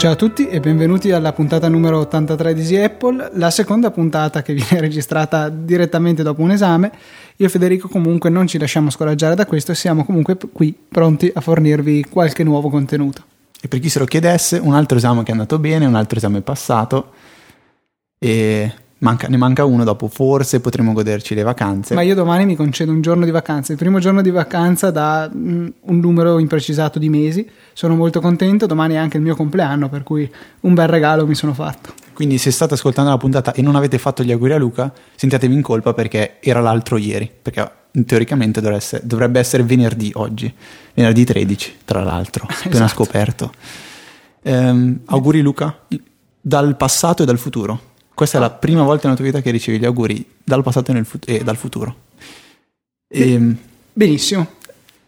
Ciao a tutti e benvenuti alla puntata numero 83 di Easy Apple, la seconda puntata che viene registrata direttamente dopo un esame. Io e Federico comunque non ci lasciamo scoraggiare da questo e siamo comunque qui pronti a fornirvi qualche nuovo contenuto. E per chi se lo chiedesse, un altro esame che è andato bene, un altro esame passato e Manca, ne manca uno, dopo forse potremo goderci le vacanze. Ma io domani mi concedo un giorno di vacanza, il primo giorno di vacanza da mm, un numero imprecisato di mesi. Sono molto contento, domani è anche il mio compleanno, per cui un bel regalo mi sono fatto. Quindi se state ascoltando la puntata e non avete fatto gli auguri a Luca, sentitevi in colpa perché era l'altro ieri, perché teoricamente dovrebbe essere, dovrebbe essere venerdì oggi, venerdì 13 tra l'altro, appena esatto. scoperto. Ehm, auguri Luca, dal passato e dal futuro. Questa è la prima volta nella tua vita che ricevi gli auguri dal passato e, fut- e dal futuro. E, ehm, Benissimo.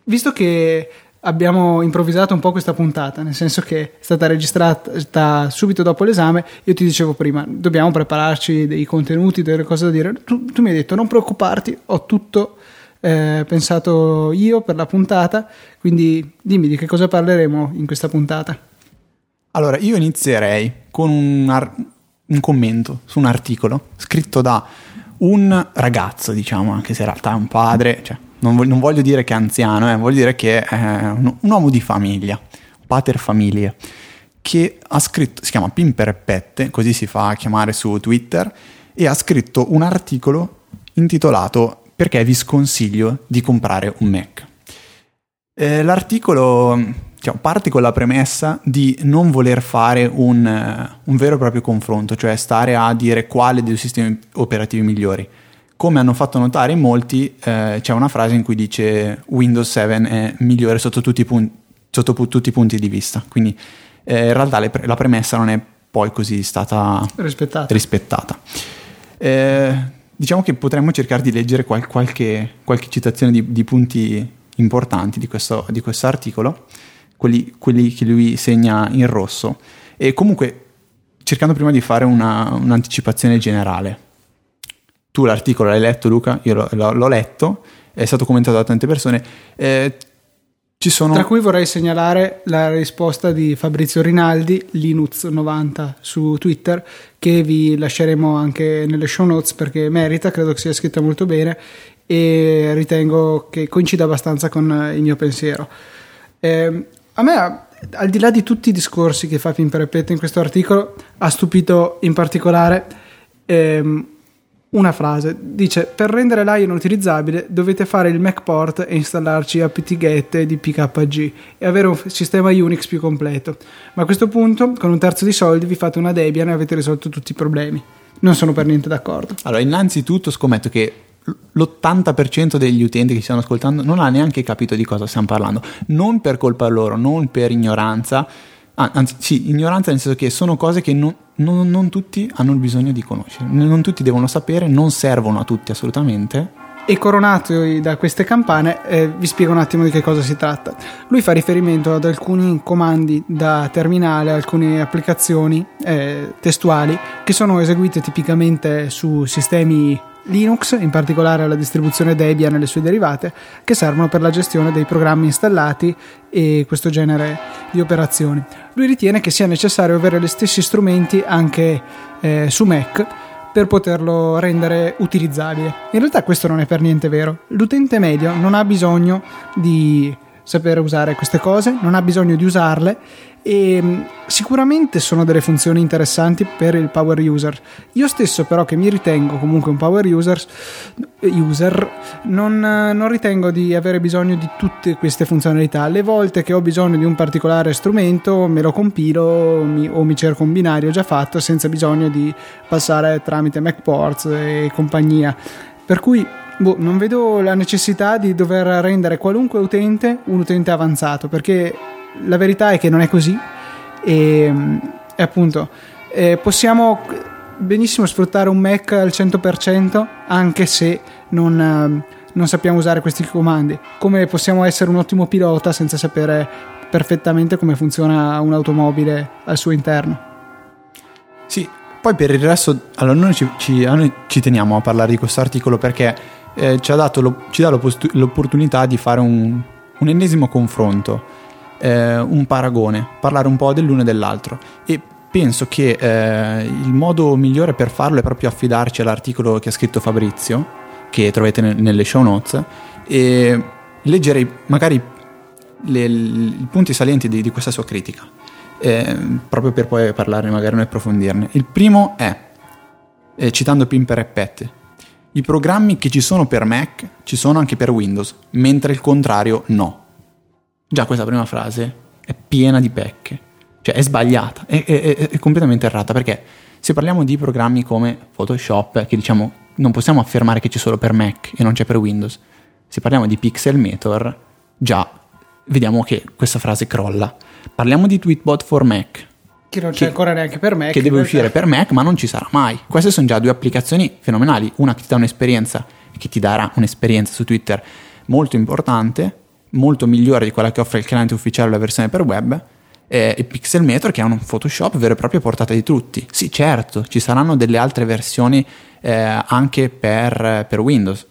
Visto che abbiamo improvvisato un po' questa puntata, nel senso che è stata registrata subito dopo l'esame, io ti dicevo prima, dobbiamo prepararci dei contenuti, delle cose da dire. Tu, tu mi hai detto non preoccuparti, ho tutto eh, pensato io per la puntata, quindi dimmi di che cosa parleremo in questa puntata. Allora, io inizierei con un, ar- un commento su un articolo scritto da un ragazzo, diciamo, anche se in realtà è un padre, cioè, non, voglio, non voglio dire che è anziano, eh, voglio dire che è un, un uomo di famiglia, pater famiglia, che ha scritto, si chiama Pimperpette, così si fa chiamare su Twitter, e ha scritto un articolo intitolato Perché vi sconsiglio di comprare un Mac. Eh, l'articolo diciamo, parte con la premessa di non voler fare un, un, vero e proprio confronto, cioè stare a dire quale dei sistemi operativi migliori. Come hanno fatto notare in molti, eh, c'è una frase in cui dice Windows 7 è migliore sotto tutti i, pun- sotto tutti i punti di vista. Quindi eh, in realtà pre- la premessa non è poi così stata rispettata. rispettata. Eh, diciamo che potremmo cercare di leggere qual- qualche, qualche, citazione di, di punti importanti di questo, di questo articolo quelli, quelli che lui segna in rosso. E comunque cercando prima di fare una, un'anticipazione generale. Tu l'articolo l'hai letto Luca, io l'ho, l'ho letto, è stato commentato da tante persone. Eh, sono... Tra cui vorrei segnalare la risposta di Fabrizio Rinaldi, Linux90 su Twitter, che vi lasceremo anche nelle show notes perché merita, credo che sia scritta molto bene e ritengo che coincida abbastanza con il mio pensiero. Eh, a me, al di là di tutti i discorsi che fa Pimper in questo articolo, ha stupito in particolare ehm, una frase. Dice, per rendere Lion utilizzabile dovete fare il MacPort e installarci apt-get di PKG e avere un sistema Unix più completo. Ma a questo punto, con un terzo di soldi, vi fate una Debian e avete risolto tutti i problemi. Non sono per niente d'accordo. Allora, innanzitutto scommetto che l'80% degli utenti che ci stanno ascoltando non ha neanche capito di cosa stiamo parlando, non per colpa loro, non per ignoranza, anzi sì, ignoranza nel senso che sono cose che non, non, non tutti hanno il bisogno di conoscere, non tutti devono sapere, non servono a tutti assolutamente. E coronato da queste campane, eh, vi spiego un attimo di che cosa si tratta. Lui fa riferimento ad alcuni comandi da terminale, alcune applicazioni eh, testuali che sono eseguite tipicamente su sistemi Linux, in particolare la distribuzione Debian e le sue derivate, che servono per la gestione dei programmi installati e questo genere di operazioni. Lui ritiene che sia necessario avere gli stessi strumenti anche eh, su Mac per poterlo rendere utilizzabile. In realtà questo non è per niente vero. L'utente medio non ha bisogno di sapere usare queste cose, non ha bisogno di usarle e mm, sicuramente sono delle funzioni interessanti per il power user. Io stesso però che mi ritengo comunque un power user, user non, non, ritengo di avere bisogno di tutte queste funzionalità. Le volte che ho bisogno di un particolare strumento me lo compilo mi, o mi cerco un binario già fatto senza bisogno di passare tramite MacPorts e compagnia. Per cui boh, non vedo la necessità di dover rendere qualunque utente un utente avanzato perché la verità è che non è così. E, e appunto eh, possiamo benissimo sfruttare un Mac al 100% anche se non, eh, non sappiamo usare questi comandi. Come possiamo essere un ottimo pilota senza sapere perfettamente come funziona un'automobile al suo interno? Sì, Poi per il resto, allora noi ci, ci, noi ci teniamo a parlare di questo articolo perché eh, ci, lo, ci, dà l'opportunità di fare un, un ennesimo confronto, eh, un paragone, parlare un po' dell'uno e dell'altro. E penso che eh, il modo migliore per farlo è proprio affidarci all'articolo che ha scritto Fabrizio, che trovate nelle show notes, e leggere magari le, i punti salienti di, di questa sua critica, eh, proprio per poi parlarne magari e approfondirne. Il primo è, eh, citando Pimper e Pet, i programmi che ci sono per Mac ci sono anche per Windows, mentre il contrario no. Già questa prima frase è piena di pecche, cioè è sbagliata, è, è, è completamente errata perché se parliamo di programmi come Photoshop, che diciamo non possiamo affermare che c'è solo per Mac e non c'è per Windows, se parliamo di Pixelmator, già vediamo che questa frase crolla. Parliamo di Tweetbot for Mac. Che non c'è che, ancora neanche per Mac. Che deve uscire per Mac, ma non ci sarà mai. Queste sono già due applicazioni fenomenali. Una che ti dà un'esperienza, che ti darà un'esperienza su Twitter molto importante, molto migliore di quella che offre il cliente ufficiale la versione per web. E Pixelmator che è un Photoshop vero e proprio a portata di tutti. Sì, certo, ci saranno delle altre versioni eh, anche per, per Windows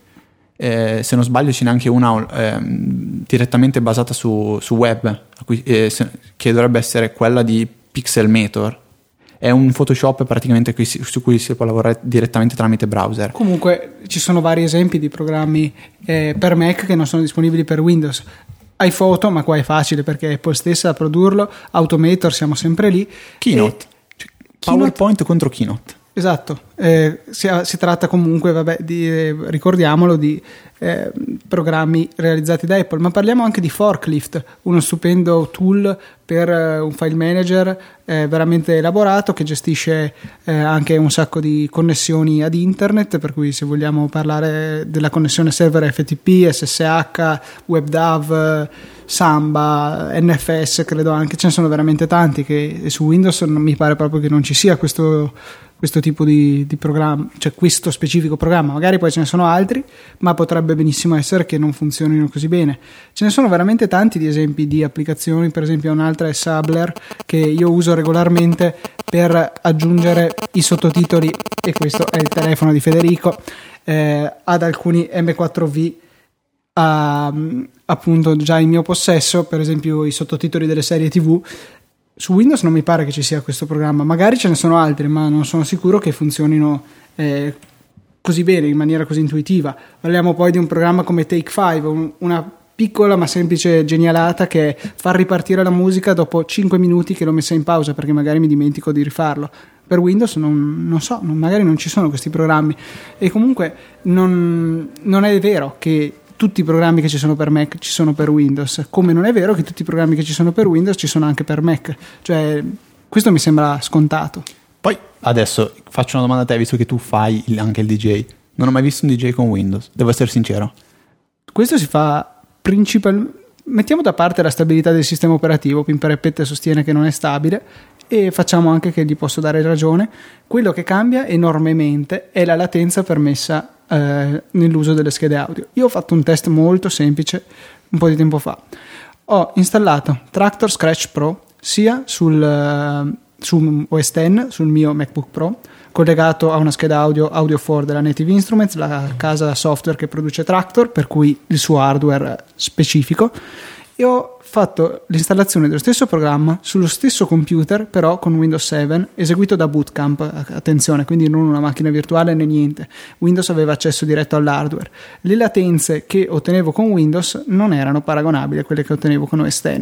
eh, se non sbaglio ce n'è anche una eh, direttamente basata su, su web, cui, eh, se, che dovrebbe essere quella di Pixelmator. È un Photoshop praticamente su cui si può lavorare direttamente tramite browser. Comunque ci sono vari esempi di programmi eh, per Mac che non sono disponibili per Windows iPhoto, ma qua è facile perché è Apple stessa a produrlo, Automator siamo sempre lì. Keynote, e... cioè, PowerPoint Keynote... contro Keynote. Esatto, eh, si, si, tratta comunque, vabbè, di, eh, ricordiamolo, di eh, programmi realizzati da Apple, ma parliamo anche di Forklift, uno stupendo tool per eh, un file manager eh, veramente elaborato che gestisce anche un sacco di connessioni ad internet, per cui se vogliamo parlare della connessione server FTP, SSH, WebDAV, Samba, NFS, credo anche, ce ne sono veramente tanti che su Windows non mi pare proprio che non ci sia questo questo tipo di, di, programma, cioè questo specifico programma, magari poi ce ne sono altri, ma potrebbe benissimo essere che non funzionino così bene. Ce ne sono veramente tanti di esempi di applicazioni, per esempio un'altra è Sabler che io uso regolarmente per aggiungere i sottotitoli, e questo è il telefono di Federico, eh, ad alcuni M4V a, appunto già in mio possesso, per esempio i sottotitoli delle serie TV su Windows non mi pare che ci sia questo programma, magari ce ne sono altri, ma non sono sicuro che funzionino eh, così bene, in maniera così intuitiva. Parliamo poi di un programma come Take 5, un, una piccola ma semplice genialata che è far ripartire la musica dopo 5 minuti che l'ho messa in pausa perché magari mi dimentico di rifarlo. Per Windows non, non so, non, magari non ci sono questi programmi e comunque non, non è vero che tutti i programmi che ci sono per Mac ci sono per Windows, come non è vero che tutti i programmi che ci sono per Windows ci sono anche per Mac. Cioè, questo mi sembra scontato. Poi adesso faccio una domanda a te, visto che tu fai anche il DJ. Non ho mai visto un DJ con Windows, devo essere sincero. Questo si fa principalmente. Mettiamo da parte la stabilità del sistema operativo, Pimperepette sostiene che non è stabile e facciamo anche che gli posso dare ragione. Quello che cambia enormemente è la latenza permessa eh, nell'uso delle schede audio. Io ho fatto un test molto semplice un po' di tempo fa. Ho installato Tractor Scratch Pro sia sul, uh, su OS X, sul mio MacBook Pro, collegato a una scheda audio Audio 4 della Native Instruments, la casa software che produce Tractor, per cui il suo hardware specifico, e ho fatto l'installazione dello stesso programma sullo stesso computer, però con Windows 7, eseguito da Bootcamp, attenzione, quindi non una macchina virtuale né niente. Windows aveva accesso diretto all'hardware. Le latenze che ottenevo con Windows non erano paragonabili a quelle che ottenevo con OS X.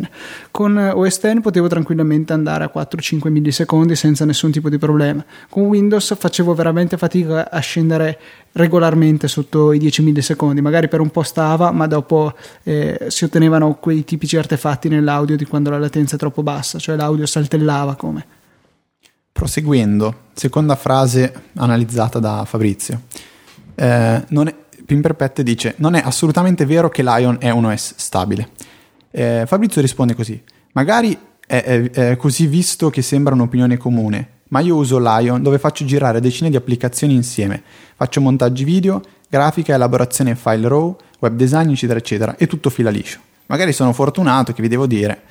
Con OS X potevo tranquillamente andare a 4-5 millisecondi senza nessun tipo di problema. Con Windows facevo veramente fatica a scendere regolarmente sotto i 10 millisecondi, magari per un po' stava, ma dopo eh, si ottenevano quei tipici artefatti fatti nell'audio di quando la latenza è troppo bassa, cioè l'audio saltellava come. Proseguendo, seconda frase analizzata da Fabrizio. Eh, è, Pimperpette dice: Non è assolutamente vero che Lion è un OS stabile. Eh, Fabrizio risponde così: Magari è, è, è così visto che sembra un'opinione comune, ma io uso Lion dove faccio girare decine di applicazioni insieme. Faccio montaggi video, grafica, elaborazione file RAW, web design, eccetera, eccetera, e tutto fila liscio magari sono fortunato, che vi devo dire.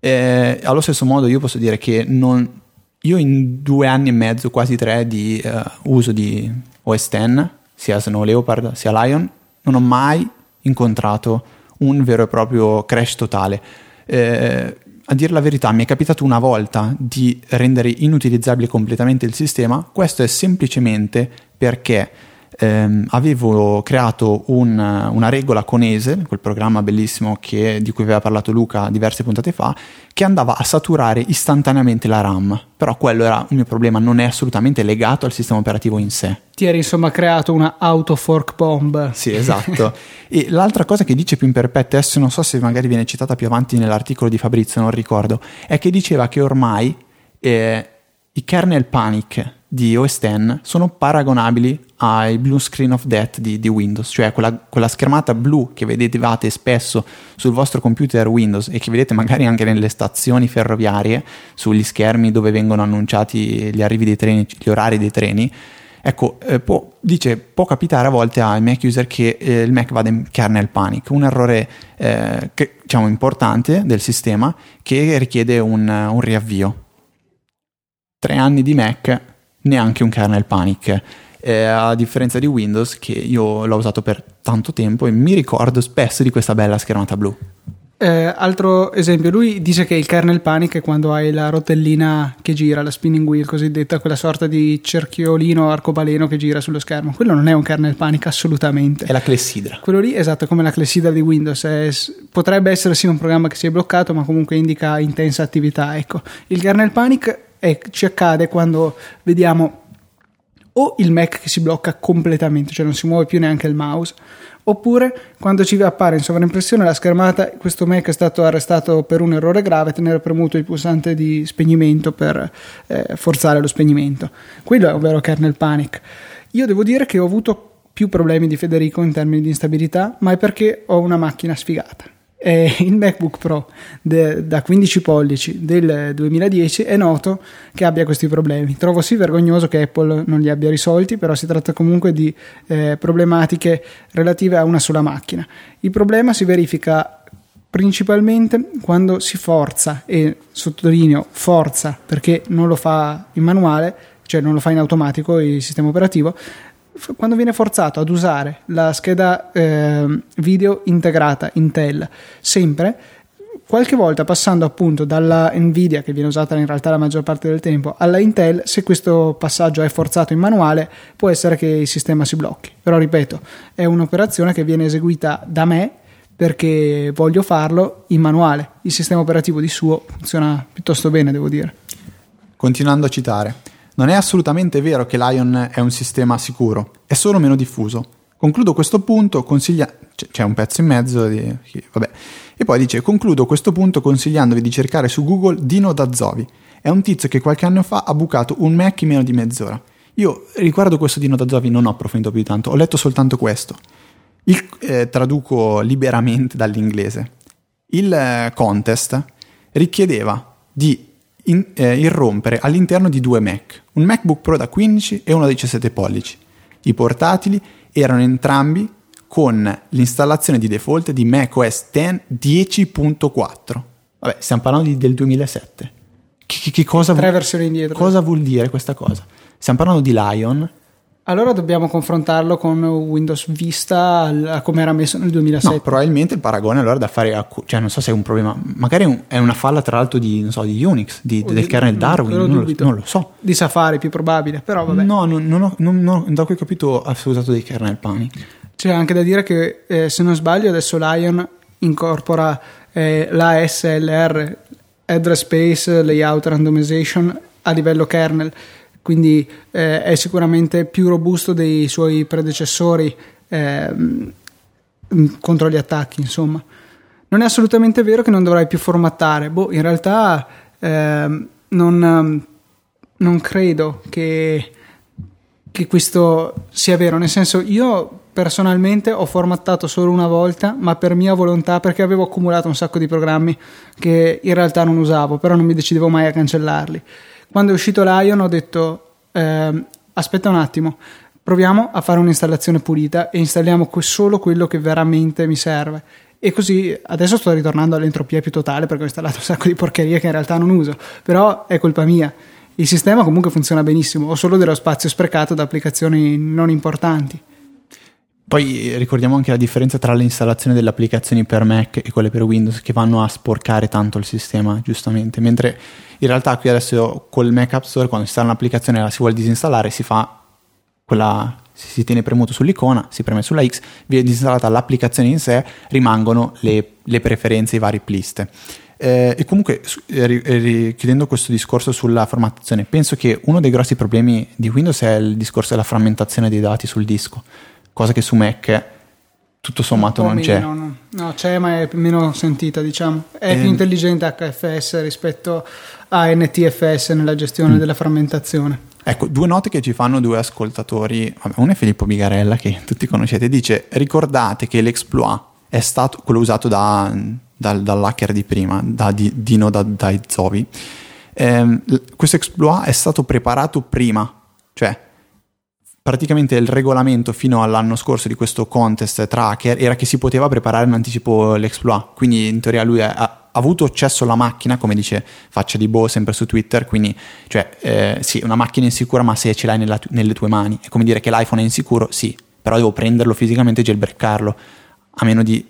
Eh, allo stesso modo io posso dire che non, io in due anni e mezzo, quasi tre, di uh, uso di OS X, sia Snow Leopard sia Lion, non ho mai incontrato un vero e proprio crash totale. Eh, a dire la verità, mi è capitato una volta di rendere inutilizzabile completamente il sistema. Questo è semplicemente perché ehm, avevo creato un, una regola con Esel, quel programma bellissimo che, di cui aveva parlato Luca diverse puntate fa, che andava a saturare istantaneamente la RAM. Però quello era un mio problema, non è assolutamente legato al sistema operativo in sé. Ti eri insomma creato una auto fork bomb. Sì, esatto. e l'altra cosa che dice più in perpetto, adesso non so se magari viene citata più avanti nell'articolo di Fabrizio, non ricordo, è che diceva che ormai eh, i kernel panic di OS X sono paragonabili ai blue screen of death di, di Windows, cioè quella, quella, schermata blu che vedete spesso sul vostro computer Windows e che vedete magari anche nelle stazioni ferroviarie, sugli schermi dove vengono annunciati gli arrivi dei treni, gli orari dei treni. Ecco, eh, può, dice, può capitare a volte ai Mac user che eh, il Mac vada in kernel panic, un errore eh, che, diciamo, importante del sistema che richiede un, un riavvio. Tre anni di Mac neanche un kernel panic. Eh, a differenza di Windows, che io l'ho usato per tanto tempo e mi ricordo spesso di questa bella schermata blu. Eh, altro esempio, lui dice che il kernel panic è quando hai la rotellina che gira, la spinning wheel cosiddetta, quella sorta di cerchiolino arcobaleno che gira sullo schermo. Quello non è un kernel panic assolutamente. È la clessidra. Quello lì, esatto, come la clessidra di Windows. È, potrebbe essere sì un programma che si è bloccato, ma comunque indica intensa attività. Ecco, il kernel panic è, ci accade quando vediamo o il Mac che si blocca completamente, cioè non si muove più neanche il mouse, oppure quando ci appare in sovraimpressione la schermata, questo Mac è stato arrestato per un errore grave, tenere premuto il pulsante di spegnimento per eh, forzare lo spegnimento. Quello è un vero kernel panic. Io devo dire che ho avuto più problemi di Federico in termini di instabilità, ma è perché ho una macchina sfigata eh, il MacBook Pro de, da 15 pollici del 2010 è noto che abbia questi problemi. Trovo sì vergognoso che Apple non li abbia risolti, però si tratta comunque di eh, problematiche relative a una sola macchina. Il problema si verifica principalmente quando si forza e sottolineo forza perché non lo fa in manuale, cioè non lo fa in automatico il sistema operativo, quando viene forzato ad usare la scheda eh, video integrata Intel sempre qualche volta passando appunto dalla Nvidia che viene usata in realtà la maggior parte del tempo alla Intel se questo passaggio è forzato in manuale può essere che il sistema si blocchi. Però ripeto è un'operazione che viene eseguita da me perché voglio farlo in manuale. Il sistema operativo di suo funziona piuttosto bene devo dire. Continuando a citare non è assolutamente vero che Lion è un sistema sicuro, è solo meno diffuso. Concludo questo punto consiglia... c'è un pezzo in mezzo di... vabbè. E poi dice, concludo questo punto consigliandovi di cercare su Google Dino Dazzovi. È un tizio che qualche anno fa ha bucato un Mac in meno di mezz'ora. Io riguardo questo Dino Dazzovi non ho approfondito più di tanto, ho letto soltanto questo. Il, eh, traduco liberamente dall'inglese. Il eh, contest richiedeva di in, eh, irrompere all'interno di due Mac, un MacBook Pro da 15 e uno da 17 pollici. I portatili erano entrambi con l'installazione di default di macOS 10 10.4. Vabbè, stiamo parlando di, del 2007. Che, che cosa, Tre versioni indietro. Cosa vuol dire questa cosa? Stiamo parlando di Lion, allora dobbiamo confrontarlo con Windows Vista come era messo nel 2007. No, probabilmente il paragone allora da fare, a, cioè non so se è un problema, magari è una falla tra l'altro di, so, di Unix, di, del kernel Darwin, non lo, non lo, so. Di Safari più probabile, però vabbè. No, non, non ho, non, non, da quel capito ha usato dei kernel panic. C'è anche da dire che eh, se non sbaglio adesso Lion incorpora eh, l'ASLR, Address Space Layout Randomization a livello kernel quindi eh, è sicuramente più robusto dei suoi predecessori eh, contro gli attacchi, insomma. Non è assolutamente vero che non dovrai più formattare, boh, in realtà eh, non, non, credo che, che questo sia vero, nel senso io personalmente ho formattato solo una volta, ma per mia volontà, perché avevo accumulato un sacco di programmi che in realtà non usavo, però non mi decidevo mai a cancellarli. Quando è uscito Lion ho detto eh, aspetta un attimo, proviamo a fare un'installazione pulita e installiamo solo quello che veramente mi serve. E così adesso sto ritornando all'entropia più totale perché ho installato un sacco di porcherie che in realtà non uso, però è colpa mia. il sistema comunque funziona benissimo, ho solo dello spazio sprecato da applicazioni non importanti. Poi ricordiamo anche la differenza tra l'installazione delle applicazioni per Mac e quelle per Windows che vanno a sporcare tanto il sistema, giustamente. Mentre in realtà qui adesso col Mac App Store quando si installa un'applicazione e la si vuole disinstallare si fa quella si tiene premuto sull'icona, si preme sulla X, viene disinstallata l'applicazione in sé, rimangono le, le preferenze, i vari plist. Eh, e comunque, eh, chiudendo questo discorso sulla formattazione, penso che uno dei grossi problemi di Windows è il discorso della frammentazione dei dati sul disco, cosa che su Mac tutto sommato non c'è. No, no. c'è, ma è meno sentita, diciamo. È eh, più intelligente HFS rispetto a NTFS nella gestione mm. della frammentazione. Ecco, due note che ci fanno due ascoltatori. Uno è Filippo Bigarella, che tutti conoscete, dice: Ricordate che l'exploit è stato quello usato da, da, dall'hacker di prima, da di, Dino da, da Zovi. Eh, questo exploit è stato preparato prima, cioè praticamente il regolamento fino all'anno scorso di questo contest tra hacker era che si poteva preparare in anticipo l'exploit, quindi in teoria lui ha, avuto accesso alla macchina, come dice Faccia di Bo sempre su Twitter, quindi cioè eh, sì, una macchina insicura ma se ce l'hai nella, nelle tue mani, è come dire che l'iPhone è insicuro, sì, però devo prenderlo fisicamente e jailbreakarlo, a meno di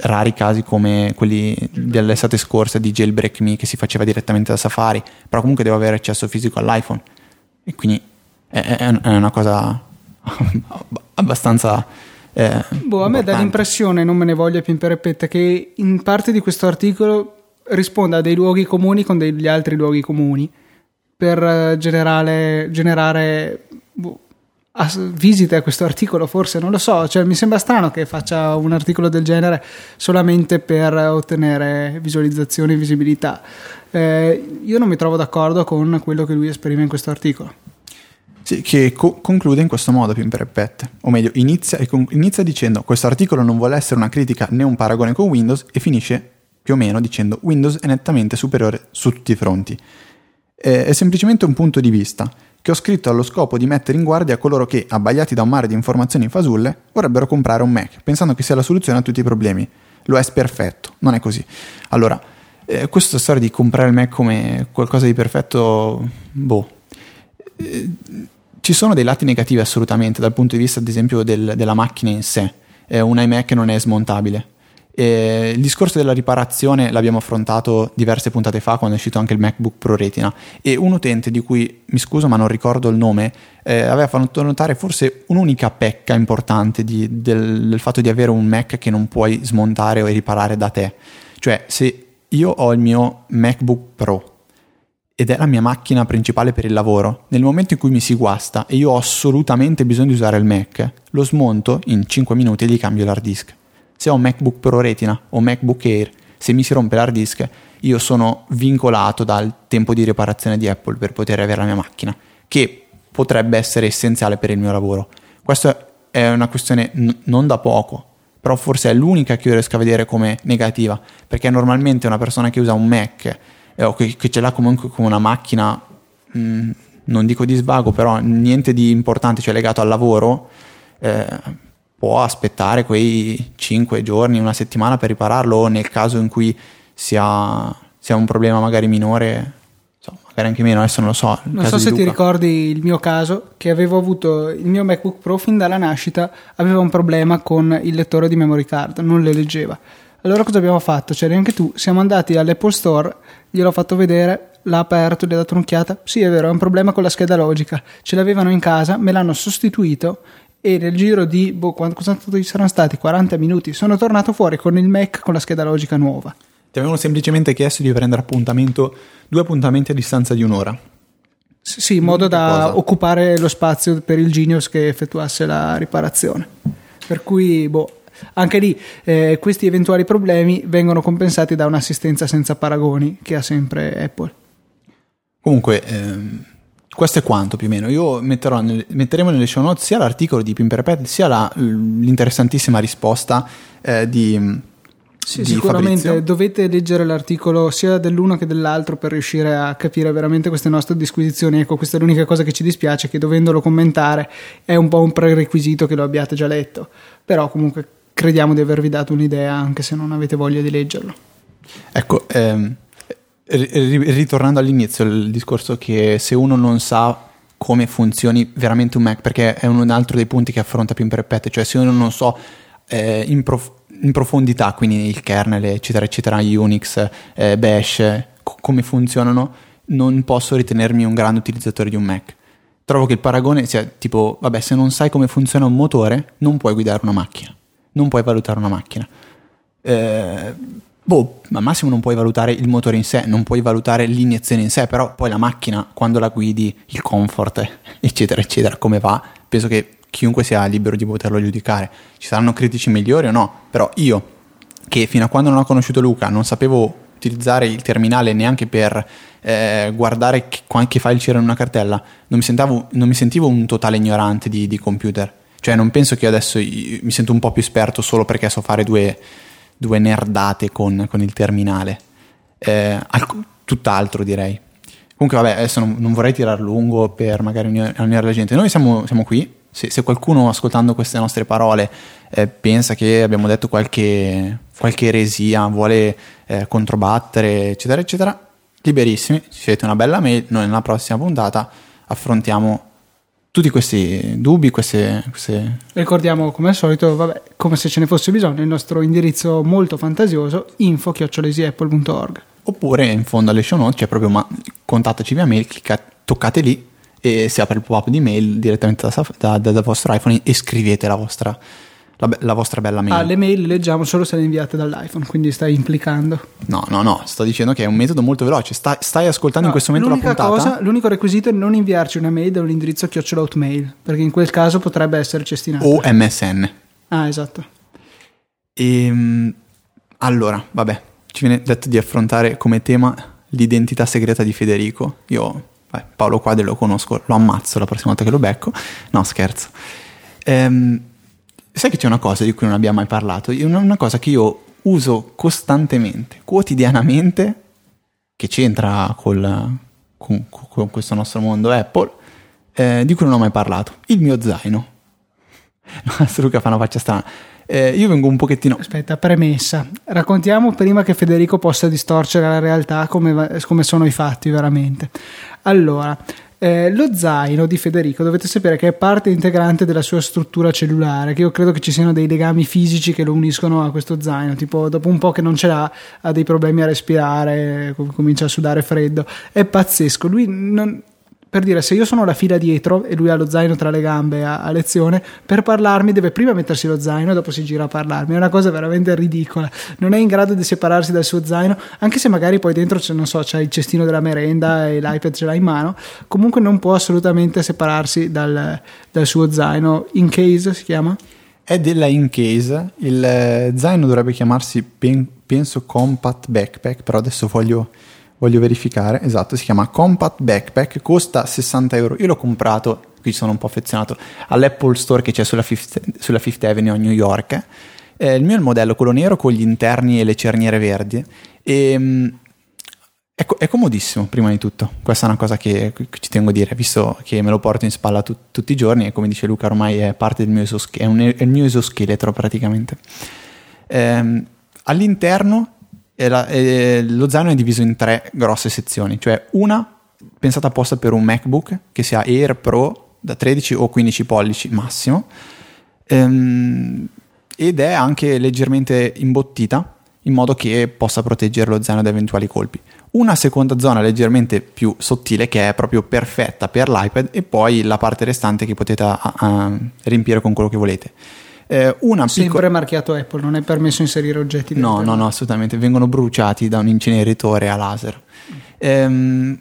rari casi come quelli dell'estate scorsa di Jailbreak Me che si faceva direttamente da Safari, però comunque devo avere accesso fisico all'iPhone. E quindi è, è una cosa abbastanza eh, boh, a me dà l'impressione, non me ne voglia più imperepetta, che in parte di questo articolo risponda a dei luoghi comuni con degli altri luoghi comuni per eh, generare, generare boh, visite a questo articolo, forse non lo so, cioè, mi sembra strano che faccia un articolo del genere solamente per ottenere visualizzazioni e visibilità. Eh, io non mi trovo d'accordo con quello che lui esprime in questo articolo. Sì, che co- conclude in questo modo più in perpette, o meglio, inizia, con- inizia dicendo questo articolo non vuole essere una critica né un paragone con Windows e finisce più o meno dicendo Windows è nettamente superiore su tutti i fronti. È, è semplicemente un punto di vista che ho scritto allo scopo di mettere in guardia coloro che, abbagliati da un mare di informazioni fasulle, vorrebbero comprare un Mac, pensando che sia la soluzione a tutti i problemi. Lo è perfetto, non è così. Allora, eh, questa storia di comprare il Mac come qualcosa di perfetto, boh. Eh, ci sono dei lati negativi assolutamente dal punto di vista ad esempio del, della macchina in sé, eh, un iMac non è smontabile. E il discorso della riparazione l'abbiamo affrontato diverse puntate fa quando è uscito anche il MacBook Pro Retina e un utente di cui mi scuso ma non ricordo il nome eh, aveva fatto notare forse un'unica pecca importante di, del, del fatto di avere un Mac che non puoi smontare o riparare da te. Cioè se io ho il mio MacBook Pro ed è la mia macchina principale per il lavoro, nel momento in cui mi si guasta e io ho assolutamente bisogno di usare il Mac, lo smonto in 5 minuti e gli cambio l'hard disk. Se ho un MacBook Pro Retina o MacBook Air, se mi si rompe l'hard disk, io sono vincolato dal tempo di riparazione di Apple per poter avere la mia macchina, che potrebbe essere essenziale per il mio lavoro. Questa è una questione n- non da poco, però forse è l'unica che io riesco a vedere come negativa, perché normalmente una persona che usa un Mac eh, o che, che, ce l'ha comunque come una macchina, mh, mm, non dico di svago, però niente di importante, cioè legato al lavoro, eh, può aspettare quei 5 giorni, una settimana per ripararlo o nel caso in cui sia, sia un problema magari minore magari anche meno, adesso non lo so. Non so se ti ricordi il mio caso, che avevo avuto il mio MacBook Pro fin dalla nascita, aveva un problema con il lettore di memory card, non le leggeva. Allora cosa abbiamo fatto? C'eri anche tu, siamo andati all'Apple Store, gliel'ho fatto vedere, l'ha aperto, gli ha dato un'occhiata. Sì, è vero, è un problema con la scheda logica. Ce l'avevano in casa, me l'hanno sostituito e nel giro di, boh, quanto saranno stati? 40 minuti. Sono tornato fuori con il Mac con la scheda logica nuova. Ti avevano semplicemente chiesto di prendere appuntamento, due appuntamenti a distanza di un'ora. Sì, in modo da cosa? occupare lo spazio per il Genius che effettuasse la riparazione. Per cui, boh, anche lì eh, questi eventuali problemi vengono compensati da un'assistenza senza paragoni che ha sempre Apple. Comunque, ehm, questo è quanto più o meno. Io nel, metteremo nelle show notes sia l'articolo di Pimperpet sia la, l'interessantissima risposta eh, di. Sì, sicuramente Fabrizio. dovete leggere l'articolo sia dell'uno che dell'altro per riuscire a capire veramente queste nostre disquisizioni. Ecco, questa è l'unica cosa che ci dispiace, che dovendolo commentare è un po' un prerequisito che lo abbiate già letto. Però comunque crediamo di avervi dato un'idea anche se non avete voglia di leggerlo. Ecco, ehm, ritornando all'inizio, il discorso che se uno non sa come funzioni veramente un Mac, perché è un altro dei punti che affronta più in perpete, cioè se uno non so eh, in, prof- in, profondità, quindi il kernel, eccetera, eccetera, Unix, eh, Bash, co- come funzionano, non posso ritenermi un grande utilizzatore di un Mac. Trovo che il paragone sia tipo, vabbè, se non sai come funziona un motore, non puoi guidare una macchina, non puoi valutare una macchina. Eh, boh, al massimo non puoi valutare il motore in sé, non puoi valutare l'iniezione in sé, però poi la macchina, quando la guidi, il comfort, eccetera, eccetera, come va, penso che chiunque sia libero di poterlo giudicare. Ci saranno critici migliori o no, però io, che fino a quando non ho conosciuto Luca, non sapevo utilizzare il terminale neanche per eh, guardare che, che file c'era in una cartella, non mi, sentavo, non mi sentivo un totale ignorante di, di, computer. Cioè non penso che adesso mi sento un po' più esperto solo perché so fare due, due nerdate con, con, il terminale. Eh, tutt'altro direi. Comunque vabbè, adesso non, non vorrei tirar lungo per magari unire la gente. Noi siamo, siamo qui, se, se, qualcuno ascoltando queste nostre parole eh, pensa che abbiamo detto qualche, qualche eresia, vuole eh, controbattere, eccetera, eccetera, liberissimi, ci siete una bella mail, noi nella prossima puntata affrontiamo tutti questi dubbi, queste, queste... Ricordiamo come al solito, vabbè, come se ce ne fosse bisogno, il nostro indirizzo molto fantasioso, info-apple.org Oppure in fondo alle show notes c'è proprio ma- contattaci via mail, cliccate, toccate lì e si apre il pop-up di mail direttamente da, da, da, dal vostro iPhone e scrivete la vostra, la, la, vostra bella mail. Ah, le mail le leggiamo solo se le inviate dall'iPhone, quindi stai implicando. No, no, no, sto dicendo che è un metodo molto veloce. Stai, stai ascoltando no, in questo momento la puntata. Cosa, l'unico requisito è non inviarci una mail da un indirizzo chiocciola hotmail, perché in quel caso potrebbe essere cestinato. O MSN. Ah, esatto. E, ehm, allora, vabbè, ci viene detto di affrontare come tema l'identità segreta di Federico. Io Beh, Paolo Quadri lo conosco, lo ammazzo la prossima volta che lo becco. No, scherzo. Ehm, sai che c'è una cosa di cui non abbiamo mai parlato? Una cosa che io uso costantemente, quotidianamente, che c'entra col, con, con, questo nostro mondo Apple, eh, di cui non ho mai parlato. Il mio zaino. No, Luca fa una faccia strana. Eh, io vengo un pochettino. Aspetta, premessa. Raccontiamo prima che Federico possa distorcere la realtà come, come sono i fatti veramente. Allora, eh, lo zaino di Federico dovete sapere che è parte integrante della sua struttura cellulare, che io credo che ci siano dei legami fisici che lo uniscono a questo zaino, tipo dopo un po' che non ce l'ha ha dei problemi a respirare, comincia a sudare freddo, è pazzesco, lui non, per dire se io sono la fila dietro e lui ha lo zaino tra le gambe a, a, lezione, per parlarmi deve prima mettersi lo zaino e dopo si gira a parlarmi. È una cosa veramente ridicola. Non è in grado di separarsi dal suo zaino, anche se magari poi dentro c'è, non so, c'è il cestino della merenda e l'iPad ce l'ha in mano. Comunque non può assolutamente separarsi dal, dal suo zaino. In case si chiama? È della In Case. Il eh, zaino dovrebbe chiamarsi pen, penso Compact Backpack, però adesso voglio voglio verificare, esatto, si chiama Compact Backpack, costa 60 euro, io l'ho comprato, qui sono un po' affezionato, all'Apple Store che c'è sulla Fifth, sulla Fifth Avenue a New York, eh, il mio è il modello, quello nero con gli interni e le cerniere verdi, e, um, è, è, comodissimo prima di tutto, questa è una cosa che, che, ci tengo a dire, visto che me lo porto in spalla tu, tutti i giorni e come dice Luca ormai è parte del mio esoscheletro, è, è, il mio esoscheletro praticamente. Eh, all'interno e la, e lo zaino è diviso in tre grosse sezioni, cioè una pensata apposta per un MacBook che sia Air Pro da 13 o 15 pollici massimo ehm, ed è anche leggermente imbottita in modo che possa proteggere lo zaino da eventuali colpi. Una seconda zona leggermente più sottile che è proprio perfetta per l'iPad e poi la parte restante che potete uh, riempire con quello che volete. Eh, una Sempre picco... marchiato Apple, non è permesso inserire oggetti. No, no, no, assolutamente. Vengono bruciati da un inceneritore a laser. Ehm,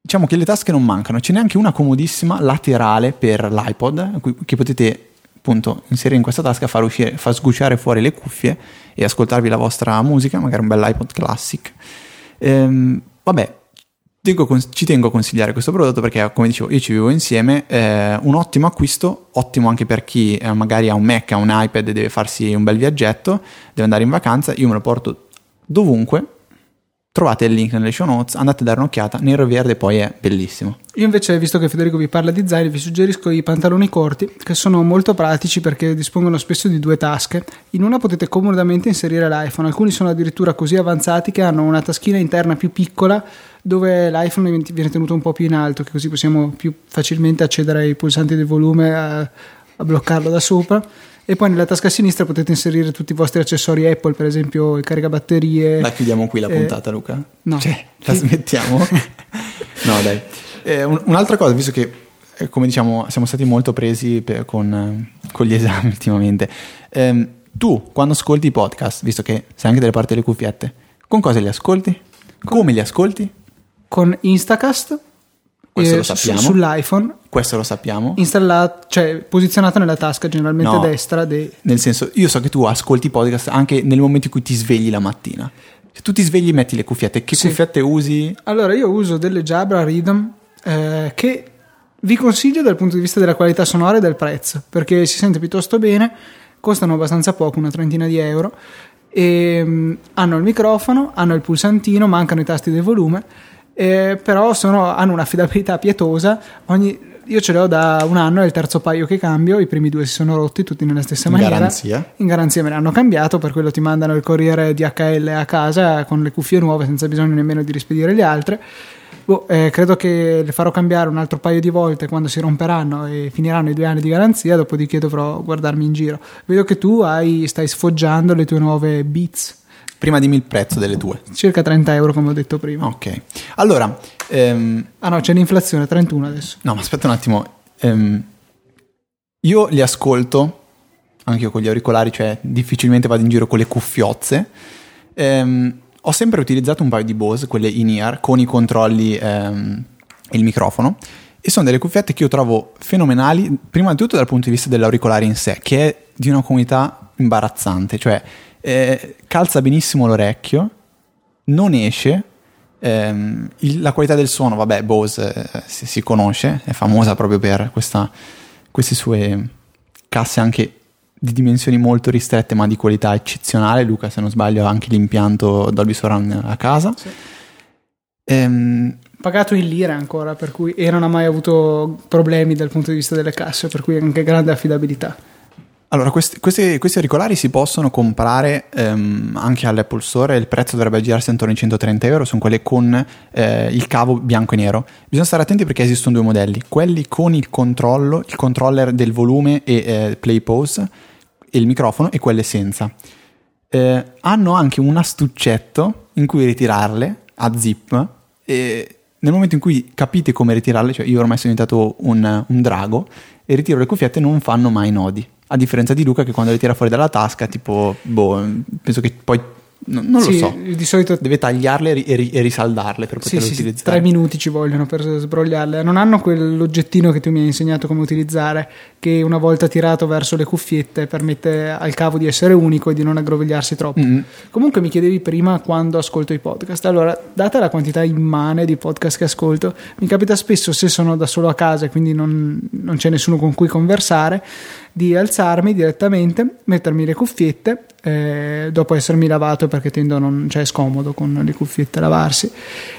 diciamo che le tasche non mancano. Ce n'è anche una comodissima laterale per l'iPod che potete appunto inserire in questa tasca, far, uscire, far sgucciare fuori le cuffie e ascoltarvi la vostra musica, magari un bel iPod Classic. Ehm, vabbè, Tengo, ci tengo a consigliare questo prodotto perché, come dicevo, io ci vivo insieme. Eh, un ottimo acquisto, ottimo anche per chi eh, magari ha un Mac, ha un iPad e deve farsi un bel viaggetto, deve andare in vacanza. Io me lo porto dovunque Trovate il link nelle show notes, andate a dare un'occhiata, nero e verde poi è bellissimo. Io invece, visto che Federico vi parla di zaini, vi suggerisco i pantaloni corti, che sono molto pratici perché dispongono spesso di due tasche. In una potete comodamente inserire l'iPhone, alcuni sono addirittura così avanzati che hanno una taschina interna più piccola dove l'iPhone viene tenuto un po' più in alto, che così possiamo più facilmente accedere ai pulsanti del volume a, a bloccarlo da sopra e poi nella tasca sinistra potete inserire tutti i vostri accessori Apple, per esempio il caricabatterie. La chiudiamo qui la eh, puntata, Luca? No. Cioè, la smettiamo? no, dai. Eh, un, un'altra cosa, visto che eh, come diciamo siamo stati molto presi per, con, eh, con, gli esami ultimamente, ehm, tu quando ascolti i podcast, visto che sei anche delle parti delle cuffiette, con cosa li ascolti? Come li ascolti? Con Instacast questo lo sappiamo. Su, sull'iPhone. Questo lo sappiamo. Installato, cioè posizionato nella tasca generalmente no, destra. De... Nel senso, io so che tu ascolti podcast anche nel momento in cui ti svegli la mattina. Se tu ti svegli metti le cuffiette, che sì. cuffiette usi? Allora, io uso delle Jabra Rhythm eh, che vi consiglio dal punto di vista della qualità sonora e del prezzo, perché si sente piuttosto bene, costano abbastanza poco, una trentina di euro, e um, hanno il microfono, hanno il pulsantino, mancano i tasti del volume eh, però sono, hanno un'affidabilità pietosa. Ogni, io ce l'ho da un anno, è il terzo paio che cambio, i primi due si sono rotti tutti nella stessa in maniera. Garanzia. In garanzia me ne hanno cambiato, per quello ti mandano il corriere DHL a casa con le cuffie nuove senza bisogno nemmeno di rispedire le altre. Boh, eh, credo che le farò cambiare un altro paio di volte quando si romperanno e finiranno i due anni di garanzia, dopodiché dovrò guardarmi in giro. Vedo che tu hai, stai sfoggiando le tue nuove Beats. Prima dimmi il prezzo delle tue. Circa 30 euro come ho detto prima. Ok. Allora... Ehm... Ah no, c'è l'inflazione, 31 adesso. No, ma aspetta un attimo. Ehm... Io li ascolto, anche io con gli auricolari, cioè difficilmente vado in giro con le cuffiozze. Ehm... Ho sempre utilizzato un paio di Bose, quelle in-ear, con i controlli ehm, e il microfono. E sono delle cuffiette che io trovo fenomenali, prima di tutto dal punto di vista dell'auricolare in sé, che è di una comunità imbarazzante. Cioè, eh, calza benissimo l'orecchio, non esce. Ehm, il, la qualità del suono, vabbè, Bose eh, si, si, conosce, è famosa proprio per questa, queste sue casse anche di dimensioni molto ristrette ma di qualità eccezionale. Luca, se non sbaglio, ha anche l'impianto Dolby Surround a casa. Sì. Ehm, Pagato in lire ancora, per cui e non ha mai avuto problemi dal punto di vista delle casse, per cui anche grande affidabilità. Allora, questi, questi, questi, auricolari si possono comprare ehm, anche all'Apple Store, il prezzo dovrebbe girarsi intorno ai 130 euro, sono quelli con eh, il cavo bianco e nero. Bisogna stare attenti perché esistono due modelli, quelli con il controllo, il controller del volume e eh, play pause e il microfono e quelle senza. Eh, hanno anche un astuccetto in cui ritirarle a zip e nel momento in cui capite come ritirarle, cioè io ormai sono diventato un, un drago e ritiro le cuffiette non fanno mai nodi a differenza di Luca che quando le tira fuori dalla tasca, tipo, boh, penso che poi non, non sì, lo so. Di solito deve tagliarle e, ri- e risaldarle per poterle sì, utilizzare. Sì, tre minuti ci vogliono per sbrogliarle. Non hanno quell'oggettino che tu mi hai insegnato come utilizzare, che una volta tirato verso le cuffiette permette al cavo di essere unico e di non aggrovigliarsi troppo. Mm-hmm. Comunque mi chiedevi prima quando ascolto i podcast. Allora, data la quantità immane di podcast che ascolto, mi capita spesso se sono da solo a casa e quindi non, non c'è nessuno con cui conversare di alzarmi direttamente, mettermi le cuffiette eh, dopo essermi lavato perché tendo a non, cioè è scomodo con le cuffiette lavarsi.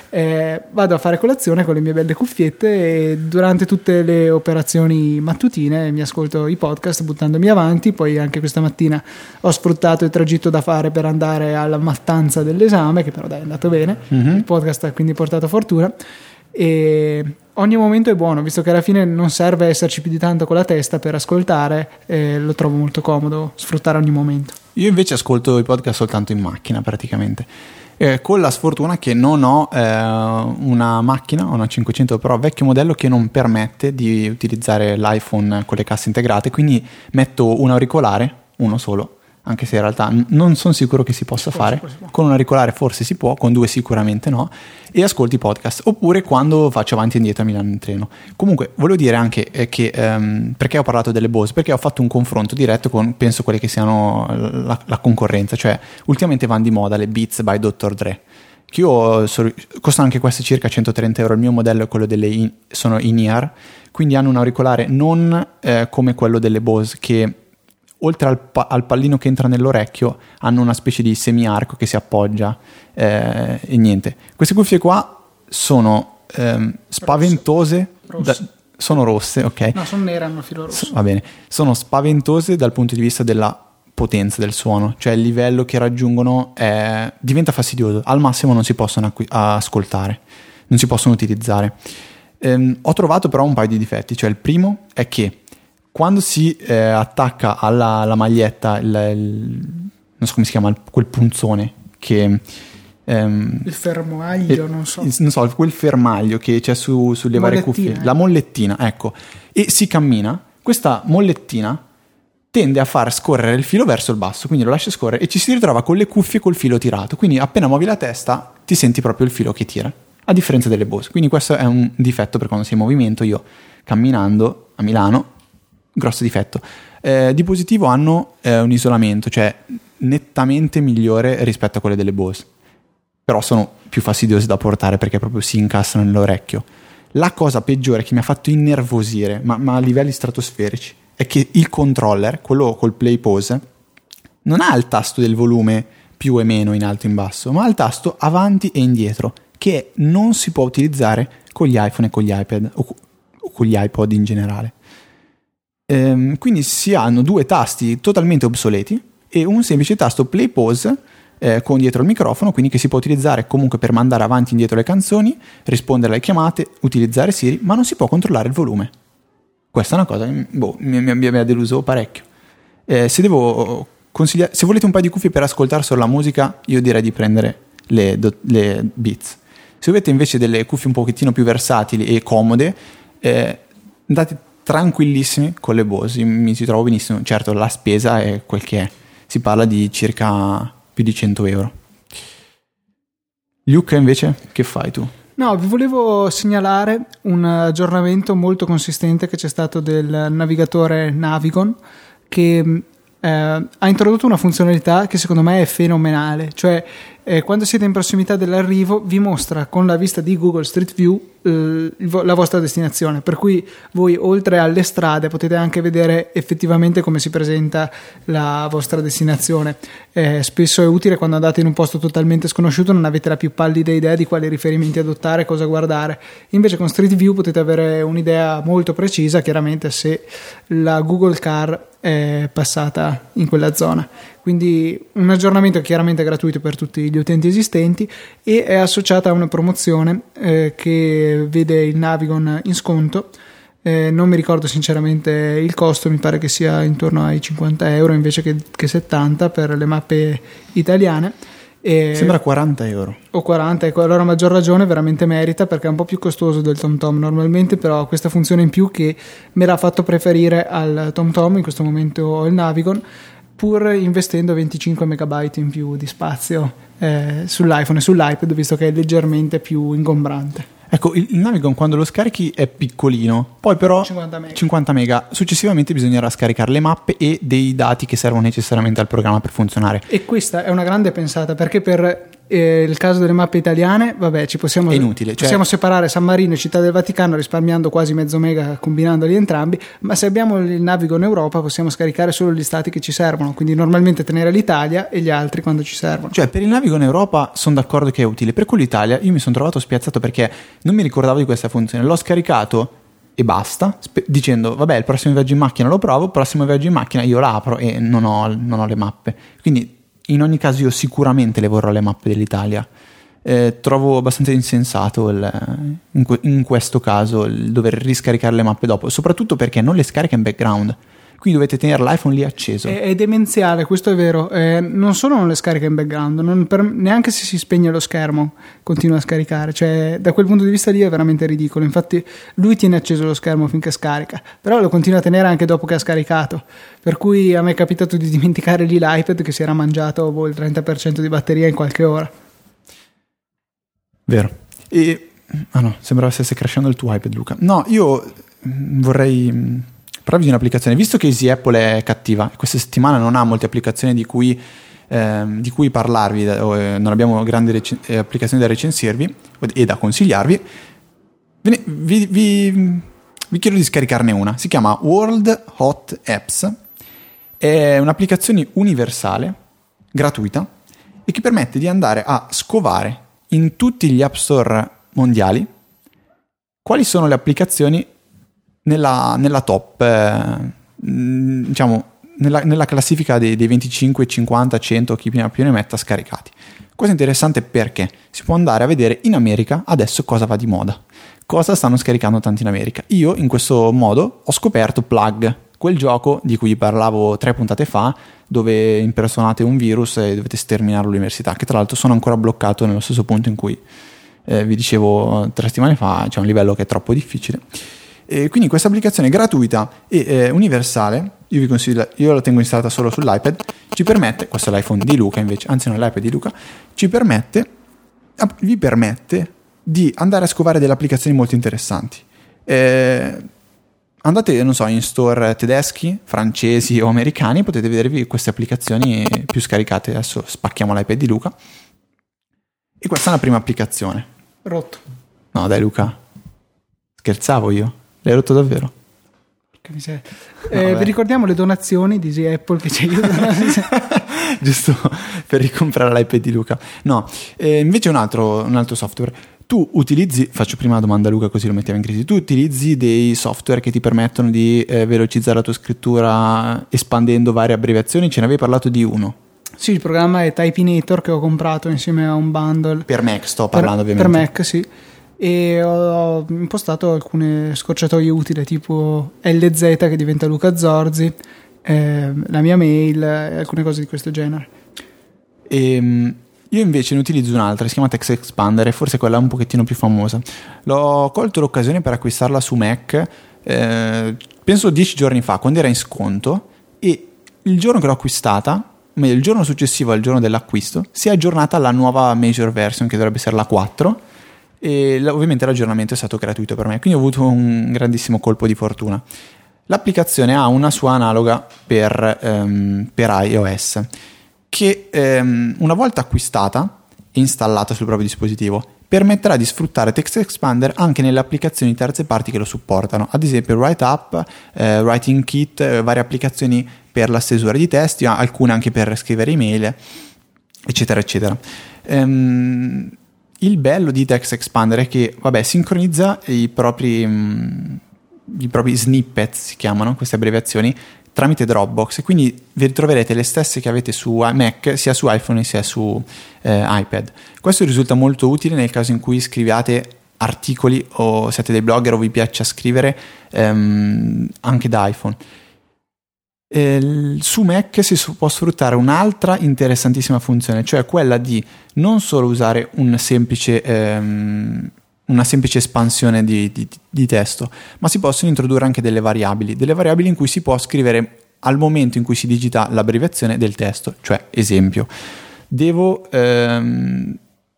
Eh, vado a fare colazione con le mie belle cuffiette e durante tutte le operazioni mattutine mi ascolto i podcast buttandomi avanti. Poi anche questa mattina ho sfruttato il tragitto da fare per andare alla mattanza dell'esame, che però dai, è andato bene. Mm-hmm. Il podcast ha quindi portato fortuna. E ogni momento è buono, visto che alla fine non serve esserci più di tanto con la testa per ascoltare, eh, lo trovo molto comodo sfruttare ogni momento. Io invece ascolto i podcast soltanto in macchina praticamente. Eh, con la sfortuna che non ho eh, una macchina, una 500 Pro vecchio modello che non permette di utilizzare l'iPhone con le casse integrate, quindi metto un auricolare, uno solo, anche se in realtà non sono sicuro che si possa forse, fare. Forse con un auricolare forse si può, con due sicuramente no, e ascolti podcast, oppure quando faccio avanti e indietro a Milano in treno. Comunque, volevo dire anche eh, che, um, perché ho parlato delle Bose? Perché ho fatto un confronto diretto con, penso, quelle che siano la, la concorrenza, cioè ultimamente vanno di moda le Beats by Dr. Dre che io so, costano anche queste circa 130 euro il mio modello è quello delle in, sono in ear quindi hanno un auricolare non eh, come quello delle Bose che oltre al, pa- al, pallino che entra nell'orecchio, hanno una specie di semi-arco che si appoggia eh, e niente. Queste cuffie qua sono ehm, spaventose. Rosse. Da, sono rosse, ok? No, sono nere, hanno filo rosso. Va bene. Sono spaventose dal punto di vista della potenza del suono, cioè il livello che raggiungono è, diventa fastidioso. Al massimo non si possono acqu- ascoltare, non si possono utilizzare. Ehm, ho trovato però un paio di difetti, cioè il primo è che quando si eh, attacca alla, alla maglietta il, il, non so come si chiama, quel punzone che... Ehm, il fermaglio, non so. non so, quel fermaglio che c'è su, sulle varie cuffie, la mollettina, ecco, e si cammina, questa mollettina tende a far scorrere il filo verso il basso, quindi lo lascia scorrere e ci si ritrova con le cuffie col filo tirato, quindi appena muovi la testa ti senti proprio il filo che tira, a differenza delle Bose. Quindi questo è un difetto per quando sei in movimento, io camminando a Milano, grosso difetto. Eh, di positivo hanno eh, un isolamento, cioè nettamente migliore rispetto a quelle delle Bose però sono più fastidiose da portare perché proprio si incastrano nell'orecchio. La cosa peggiore che mi ha fatto innervosire, ma, ma a livelli stratosferici, è che il controller, quello col play pose, non ha il tasto del volume più e meno in alto e in basso, ma ha il tasto avanti e indietro, che non si può utilizzare con gli iPhone e con gli iPad o con gli iPod in generale. Ehm, quindi si hanno due tasti totalmente obsoleti e un semplice tasto play pause eh, con dietro il microfono, quindi che si può utilizzare comunque per mandare avanti e indietro le canzoni, rispondere alle chiamate, utilizzare Siri, ma non si può controllare il volume. Questa è una cosa che boh, mi, ha deluso parecchio. Eh, se se volete un paio di cuffie per ascoltare solo la musica, io direi di prendere le, le Beats. Se avete invece delle cuffie un pochettino più versatili e comode, eh, andate tranquillissimi con le Bose, mi ci trovo benissimo. Certo, la spesa è quel che è. Si parla di circa più di 100 euro. Luca invece, che fai tu? No, vi volevo segnalare un aggiornamento molto consistente che c'è stato del navigatore Navigon che eh, ha introdotto una funzionalità che secondo me è fenomenale, cioè eh, quando siete in prossimità dell'arrivo vi mostra con la vista di Google Street View eh, la vostra destinazione, per cui voi oltre alle strade potete anche vedere effettivamente come si presenta la vostra destinazione. Eh, spesso è utile quando andate in un posto totalmente sconosciuto, non avete la più pallida idea di quali riferimenti adottare, cosa guardare. Invece con Street View potete avere un'idea molto precisa, chiaramente se la Google Car è passata in quella zona. Quindi un aggiornamento chiaramente gratuito per tutti gli utenti esistenti e è associata a una promozione eh, che vede il Navigon in sconto. Eh, non mi ricordo sinceramente il costo, mi pare che sia intorno ai 50 euro invece che, che 70 per le mappe italiane. E Sembra 40 euro. O 40, ecco, allora a maggior ragione veramente merita perché è un po' più costoso del TomTom normalmente, però ha questa funzione in più che me l'ha fatto preferire al TomTom, in questo momento ho il Navigon, pur investendo 25 megabyte in più di spazio eh, sull'iPhone e sull'iPad, visto che è leggermente più ingombrante. Ecco, il, Navigon quando lo scarichi è piccolino, poi però 50 mega. 50 mega. Successivamente bisognerà scaricare le mappe e dei dati che servono necessariamente al programma per funzionare. E questa è una grande pensata perché per il caso delle mappe italiane, vabbè, ci possiamo, inutile, cioè... possiamo separare San Marino e Città del Vaticano risparmiando quasi mezzo mega combinandoli entrambi, ma se abbiamo il navigo in Europa possiamo scaricare solo gli stati che ci servono, quindi normalmente tenere l'Italia e gli altri quando ci servono. Cioè, per il navigo in Europa sono d'accordo che è utile, per quello Italia io mi sono trovato spiazzato perché non mi ricordavo di questa funzione, l'ho scaricato e basta, spe- dicendo vabbè il prossimo viaggio in macchina lo provo, il prossimo viaggio in macchina io l'apro e non ho, non ho le mappe. Quindi in ogni caso io sicuramente le vorrò le mappe dell'Italia. Eh, trovo abbastanza insensato il, in, in, questo caso il dover riscaricare le mappe dopo, soprattutto perché non le scarica in background quindi dovete tenere l'iPhone lì acceso. È, è demenziale, questo è vero. Eh, non solo non le scarica in background, per, neanche se si spegne lo schermo continua a scaricare. Cioè, da quel punto di vista lì è veramente ridicolo. Infatti, lui tiene acceso lo schermo finché scarica, però lo continua a tenere anche dopo che ha scaricato. Per cui a me è capitato di dimenticare lì l'iPad che si era mangiato boh, il 30% di batteria in qualche ora. Vero. E. Ah no, sembrava stesse crashando il tuo iPad, Luca. No, io vorrei provi un'applicazione, visto che Easy Apple è cattiva, questa settimana non ha molte applicazioni di cui, eh, di cui parlarvi, eh, non abbiamo grandi rec- eh, applicazioni da recensirvi e da consigliarvi, vi, vi, vi, vi chiedo di scaricarne una, si chiama World Hot Apps, È un'applicazione universale, gratuita, e che permette di andare a scovare in tutti gli app store mondiali quali sono le applicazioni nella, nella top, eh, diciamo, nella, nella, classifica dei, dei 25, 50, 100, chi più ne metta scaricati. È interessante perché si può andare a vedere in America adesso cosa va di moda, cosa stanno scaricando tanti in America. Io in questo modo ho scoperto Plug, quel gioco di cui parlavo tre puntate fa, dove impersonate un virus e dovete sterminare l'università, che tra l'altro sono ancora bloccato nello stesso punto in cui eh, vi dicevo tre settimane fa, c'è un livello che è troppo difficile. E quindi questa applicazione gratuita e eh, universale, io vi consiglio, io la tengo installata solo sull'iPad, ci permette, questo è l'iPhone di Luca invece, anzi non l'iPad di Luca, ci permette, vi permette di andare a scovare delle applicazioni molto interessanti. Eh, andate, non so, in store tedeschi, francesi o americani, potete vedervi queste applicazioni più scaricate. Adesso spacchiamo l'iPad di Luca. E questa è la prima applicazione. Rotto. No, dai Luca. Scherzavo io. L'hai rotto davvero? Eh, vi ricordiamo le donazioni di Easy Apple che ci aiutano. Giusto per ricomprare l'iPad di Luca. No, eh, invece un altro, un altro software. Tu utilizzi, faccio prima la domanda a Luca così lo mettiamo in crisi, tu utilizzi dei software che ti permettono di eh, velocizzare la tua scrittura espandendo varie abbreviazioni? Ce ne avevi parlato di uno. Sì, il programma è Typinator che ho comprato insieme a un bundle. Per Mac sto parlando per, ovviamente. Per Mac, sì e ho impostato alcune scorciatoie utili tipo LZ che diventa Luca Zorzi, eh, la mia mail alcune cose di questo genere. E, ehm, io invece ne utilizzo un'altra, si chiama Text Expander e forse quella un pochettino più famosa. L'ho colto l'occasione per acquistarla su Mac, eh, penso dieci giorni fa, quando era in sconto e il giorno che l'ho acquistata, meglio il giorno successivo al giorno dell'acquisto, si è aggiornata alla nuova major version che dovrebbe essere la 4 e ovviamente l'aggiornamento è stato gratuito per me, quindi ho avuto un grandissimo colpo di fortuna. L'applicazione ha una sua analoga per, um, per iOS che um, una volta acquistata e installata sul proprio dispositivo permetterà di sfruttare Text Expander anche nelle applicazioni terze parti che lo supportano, ad esempio WriteUp, eh, Writing Kit, eh, varie applicazioni per la stesura di testi, alcune anche per scrivere email, eccetera, eccetera. Um, il bello di Text Expander è che, vabbè, sincronizza i propri, mh, mm, i propri snippet, si chiamano queste abbreviazioni, tramite Dropbox e quindi vi ritroverete le stesse che avete su Mac sia su iPhone sia su eh, iPad. Questo risulta molto utile nel caso in cui scriviate articoli o siete dei blogger o vi piaccia scrivere ehm, anche da iPhone eh, su Mac si può sfruttare un'altra interessantissima funzione, cioè quella di non solo usare un semplice, ehm, una semplice espansione di, di, di, testo, ma si possono introdurre anche delle variabili, delle variabili in cui si può scrivere al momento in cui si digita l'abbreviazione del testo, cioè esempio, devo ehm,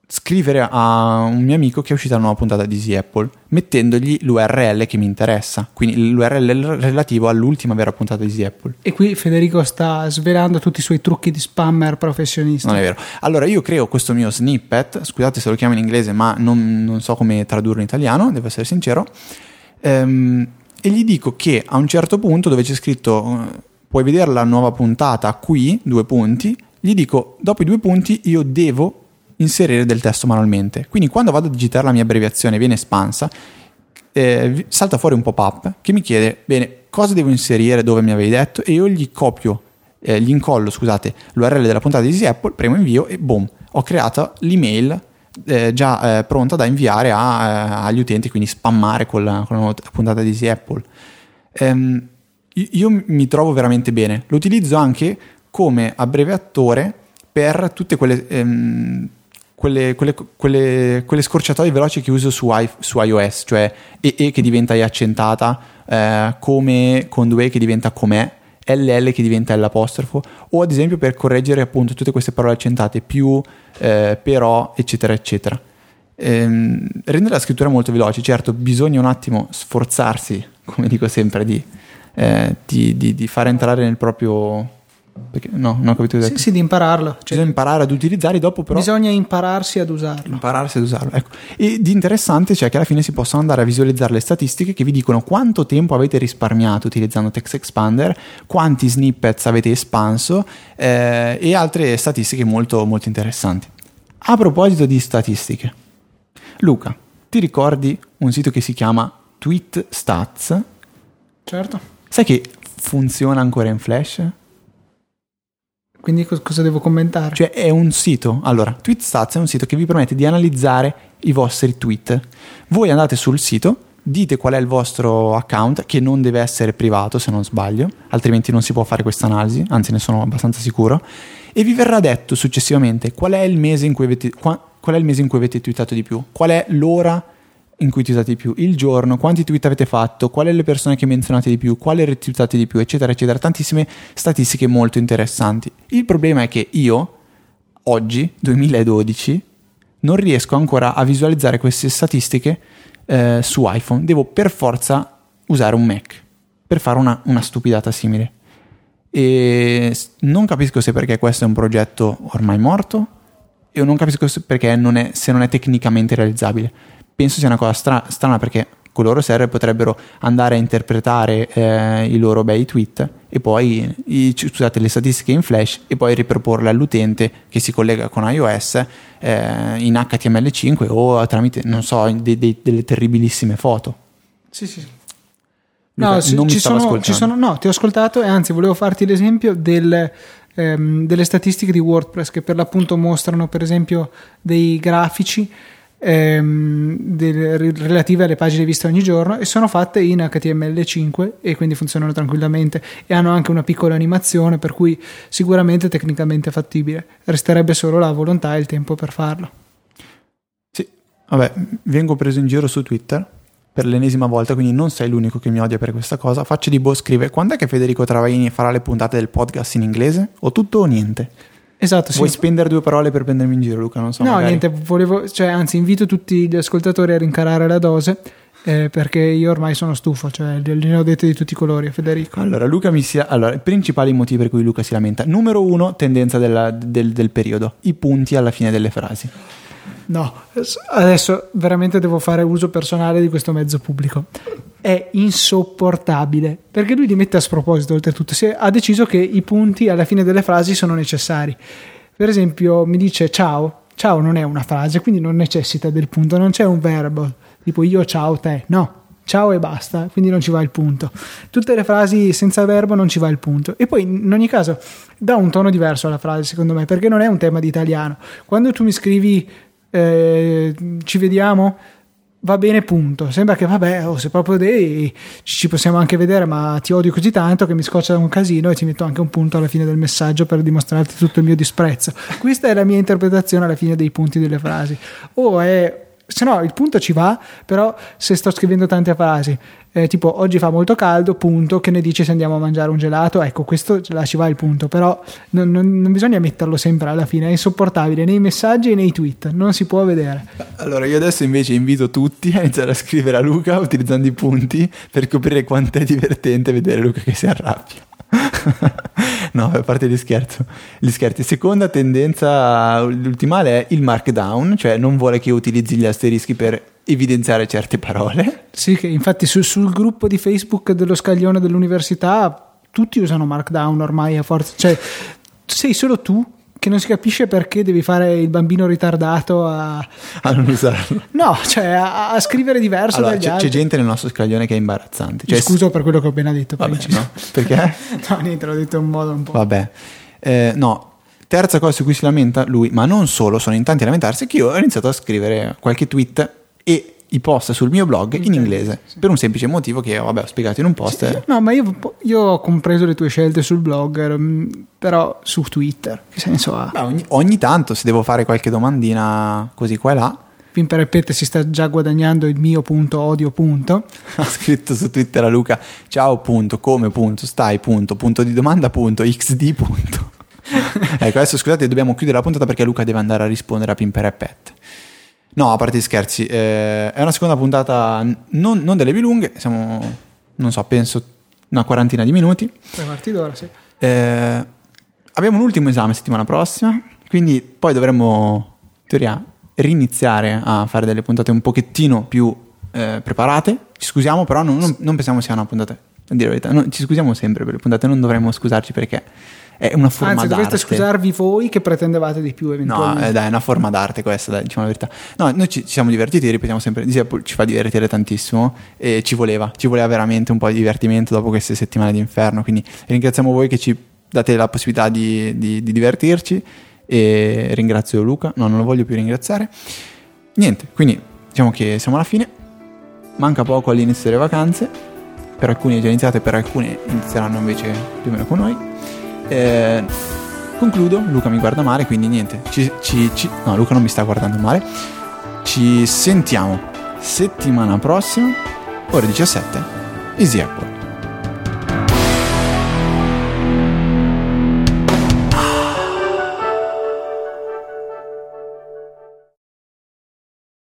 scrivere a un mio amico che è uscita una nuova puntata di Easy Apple mettendogli l'URL che mi interessa. Quindi l'URL relativo all'ultima vera puntata di Easy Apple. E qui Federico sta svelando tutti i suoi trucchi di spammer professionista non è vero. Allora io creo questo mio snippet scusate se lo chiamo in inglese ma non, non so come tradurlo in italiano devo essere sincero ehm, e gli dico che a un certo punto dove c'è scritto eh, puoi vedere la nuova puntata qui due punti gli dico dopo i due punti io devo inserire del testo manualmente. Quindi quando vado a digitare la mia abbreviazione viene espansa, eh, salta fuori un pop-up che mi chiede, bene, cosa devo inserire dove mi avevi detto e io gli copio, eh, gli incollo, scusate, l'URL della puntata di Easy Apple, premo invio e boom, ho creato l'email eh, già eh, pronta da inviare a, eh, agli utenti, quindi spammare con la, con la puntata di Easy Apple. Ehm, io mi trovo veramente bene, lo utilizzo anche come abbreviatore per tutte quelle ehm, quelle, quelle, quelle, quelle, scorciatoie veloci che uso su, I, su iOS, cioè EE che diventa E accentata, eh, come con due che diventa com'è, LL che diventa l'apostrofo, o ad esempio per correggere appunto tutte queste parole accentate, più, eh, però, eccetera, eccetera. Ehm, rende la scrittura molto veloce, certo bisogna un attimo sforzarsi, come dico sempre, di, eh, di, di, di fare entrare nel proprio Perché, no, non ho capito. Sì, sì, di impararlo. Cioè, Bisogna imparare ad utilizzarli dopo però... bisogna impararsi ad usarlo. Impararsi ad usarlo, ecco. E di interessante c'è che alla fine si possono andare a visualizzare le statistiche che vi dicono quanto tempo avete risparmiato utilizzando Text Expander, quanti snippets avete espanso eh, e altre statistiche molto, molto interessanti. A proposito di statistiche, Luca, ti ricordi un sito che si chiama Tweet Stats? Certo. Sai che funziona ancora in Flash? Quindi cos- cosa devo commentare? Cioè è un sito, allora, TweetStats è un sito che vi permette di analizzare i vostri tweet. Voi andate sul sito, dite qual è il vostro account, che non deve essere privato se non sbaglio, altrimenti non si può fare questa analisi, anzi ne sono abbastanza sicuro, e vi verrà detto successivamente qual è il mese in cui avete, qua- qual è il mese in cui avete tweetato di più, qual è l'ora in cui tweetate di più, il giorno, quanti tweet avete fatto, quali le persone che menzionate di più, quale retweetate di più, eccetera, eccetera. Tantissime statistiche molto interessanti. Il problema è che io, oggi, 2012, non riesco ancora a visualizzare queste statistiche eh, su iPhone. Devo per forza usare un Mac per fare una, una stupidata simile. E non capisco se perché questo è un progetto ormai morto e non capisco perché non è, se non è tecnicamente realizzabile penso sia una cosa stra- strana perché con loro server potrebbero andare a interpretare eh, i loro bei tweet e poi i, scusate, le statistiche in flash e poi riproporle all'utente che si collega con iOS eh, in HTML5 o tramite, non so, de- de- delle terribilissime foto. Sì, sì. Luca, no, non ci, sono, ci sono, no, ti ho ascoltato e anzi volevo farti l'esempio del, ehm, delle statistiche di WordPress che per l'appunto mostrano per esempio dei grafici ehm, del- relative alle pagine viste ogni giorno e sono fatte in HTML5 e quindi funzionano tranquillamente e hanno anche una piccola animazione per cui sicuramente tecnicamente fattibile resterebbe solo la volontà e il tempo per farlo Sì, vabbè, vengo preso in giro su Twitter per l'ennesima volta, quindi non sei l'unico che mi odia per questa cosa. Faccio di Bo scrive, quando è che Federico Travaini farà le puntate del podcast in inglese? O tutto o niente? Esatto sì. Vuoi spendere due parole per prendermi in giro, Luca? Non so. No, magari. niente, volevo, cioè, anzi, invito tutti gli ascoltatori a rincarare la dose. eh, perché io ormai sono stufo, cioè ne ho dette di tutti i colori Federico. Allora, Luca mi sia... Allora, i principali motivi per cui Luca si lamenta. Numero uno, tendenza della- del, del periodo. I punti alla fine delle frasi. No, adesso veramente devo fare uso personale di questo mezzo pubblico. È insopportabile perché lui li mette a sproposito. Oltretutto, Se ha deciso che i punti alla fine delle frasi sono necessari. Per esempio, mi dice ciao. Ciao non è una frase, quindi non necessita del punto, non c'è un verbo tipo io ciao te. No, ciao e basta, quindi non ci va il punto. Tutte le frasi senza verbo non ci va il punto. E poi in ogni caso dà un tono diverso alla frase, secondo me, perché non è un tema di italiano. Quando tu mi scrivi eh, ci vediamo, va bene, punto. Sembra che vabbè, oh, se proprio devi, ci possiamo anche vedere, ma ti odio così tanto che mi scoccia un casino e ti metto anche un punto alla fine del messaggio per dimostrarti tutto il mio disprezzo. Questa è la mia interpretazione alla fine dei punti delle frasi. O è se no il punto ci va, però se sto scrivendo tante frasi, eh, tipo oggi fa molto caldo, punto, che ne dici se andiamo a mangiare un gelato? Ecco, questo là ci va il punto, però non, non- non bisogna metterlo sempre alla fine, è insopportabile nei messaggi e nei tweet, non si può vedere. Allora, io adesso invece invito tutti a iniziare a scrivere a Luca utilizzando i punti per capire quanto è divertente vedere Luca che si arrabbia. No, a parte gli scherzi. Gli scherzi. Seconda tendenza, l'ultimale è il markdown, cioè non vuole che utilizzi gli asterischi per evidenziare certe parole. Sì, infatti su- sul gruppo di Facebook dello scaglione dell'università tutti usano Markdown ormai a forza, cioè sei solo tu che non si capisce perché devi fare il bambino ritardato a... a non usarlo. No, cioè a, a scrivere diverso Allora, c'è, c'è gente nel nostro scaglione che è imbarazzante. Cioè, Scuso per quello che ho appena detto. Vabbè, no? Perché? No, niente, l'ho detto in un modo un po'. Vabbè. Eh, no, terza cosa su cui si lamenta lui, ma non solo, sono in tanti a lamentarsi, che io ho iniziato a scrivere qualche tweet e i post sul mio blog in inglese, per un semplice motivo che vabbè, ho spiegato in un post. eh. No, ma io, io ho compreso le tue scelte sul blog, mm, però su Twitter, che senso ha? Beh, ogni, ogni tanto se devo fare qualche domandina così qua e là, Pin per Pette si sta già guadagnando il mio punto odio punto. ha scritto su Twitter a Luca ciao punto, come punto, stai punto, punto di domanda punto, xd punto. ecco, adesso scusate, dobbiamo chiudere la puntata perché Luca deve andare a rispondere a Pimper e Pet. No, a parte gli scherzi, eh, è una seconda puntata non, non delle più lunghe, siamo, non so, penso una quarantina di minuti. Tre quarti d'ora, sì. Eh, abbiamo un ultimo esame settimana prossima, quindi poi dovremmo, in teoria, riniziare a fare delle puntate un pochettino più eh, preparate. Ci scusiamo, però non, non, non pensiamo sia una puntata, a dire la verità, no, ci scusiamo sempre per le puntate, non dovremmo scusarci perché è una forma Anzi, d'arte. dovete scusarvi voi che pretendevate di più No, eventualmente. eh, dai, è una forma d'arte questa, dai, diciamo la verità. No, noi ci, ci siamo divertiti, ripetiamo sempre, ci fa divertire tantissimo e ci voleva, ci voleva veramente un po' di divertimento dopo queste settimane di inferno, quindi ringraziamo voi che ci date la possibilità di, di- di divertirci e ringrazio Luca, no, non lo voglio più ringraziare. Niente, quindi diciamo che siamo alla fine, manca poco all'inizio delle vacanze, per alcuni è già iniziato e per alcuni inizieranno invece più o meno con noi. Eh, concludo, Luca mi guarda male, quindi niente. Ci, ci- ci- no, Luca non mi sta guardando male. Ci sentiamo settimana prossima, ore 17, Easy Apple.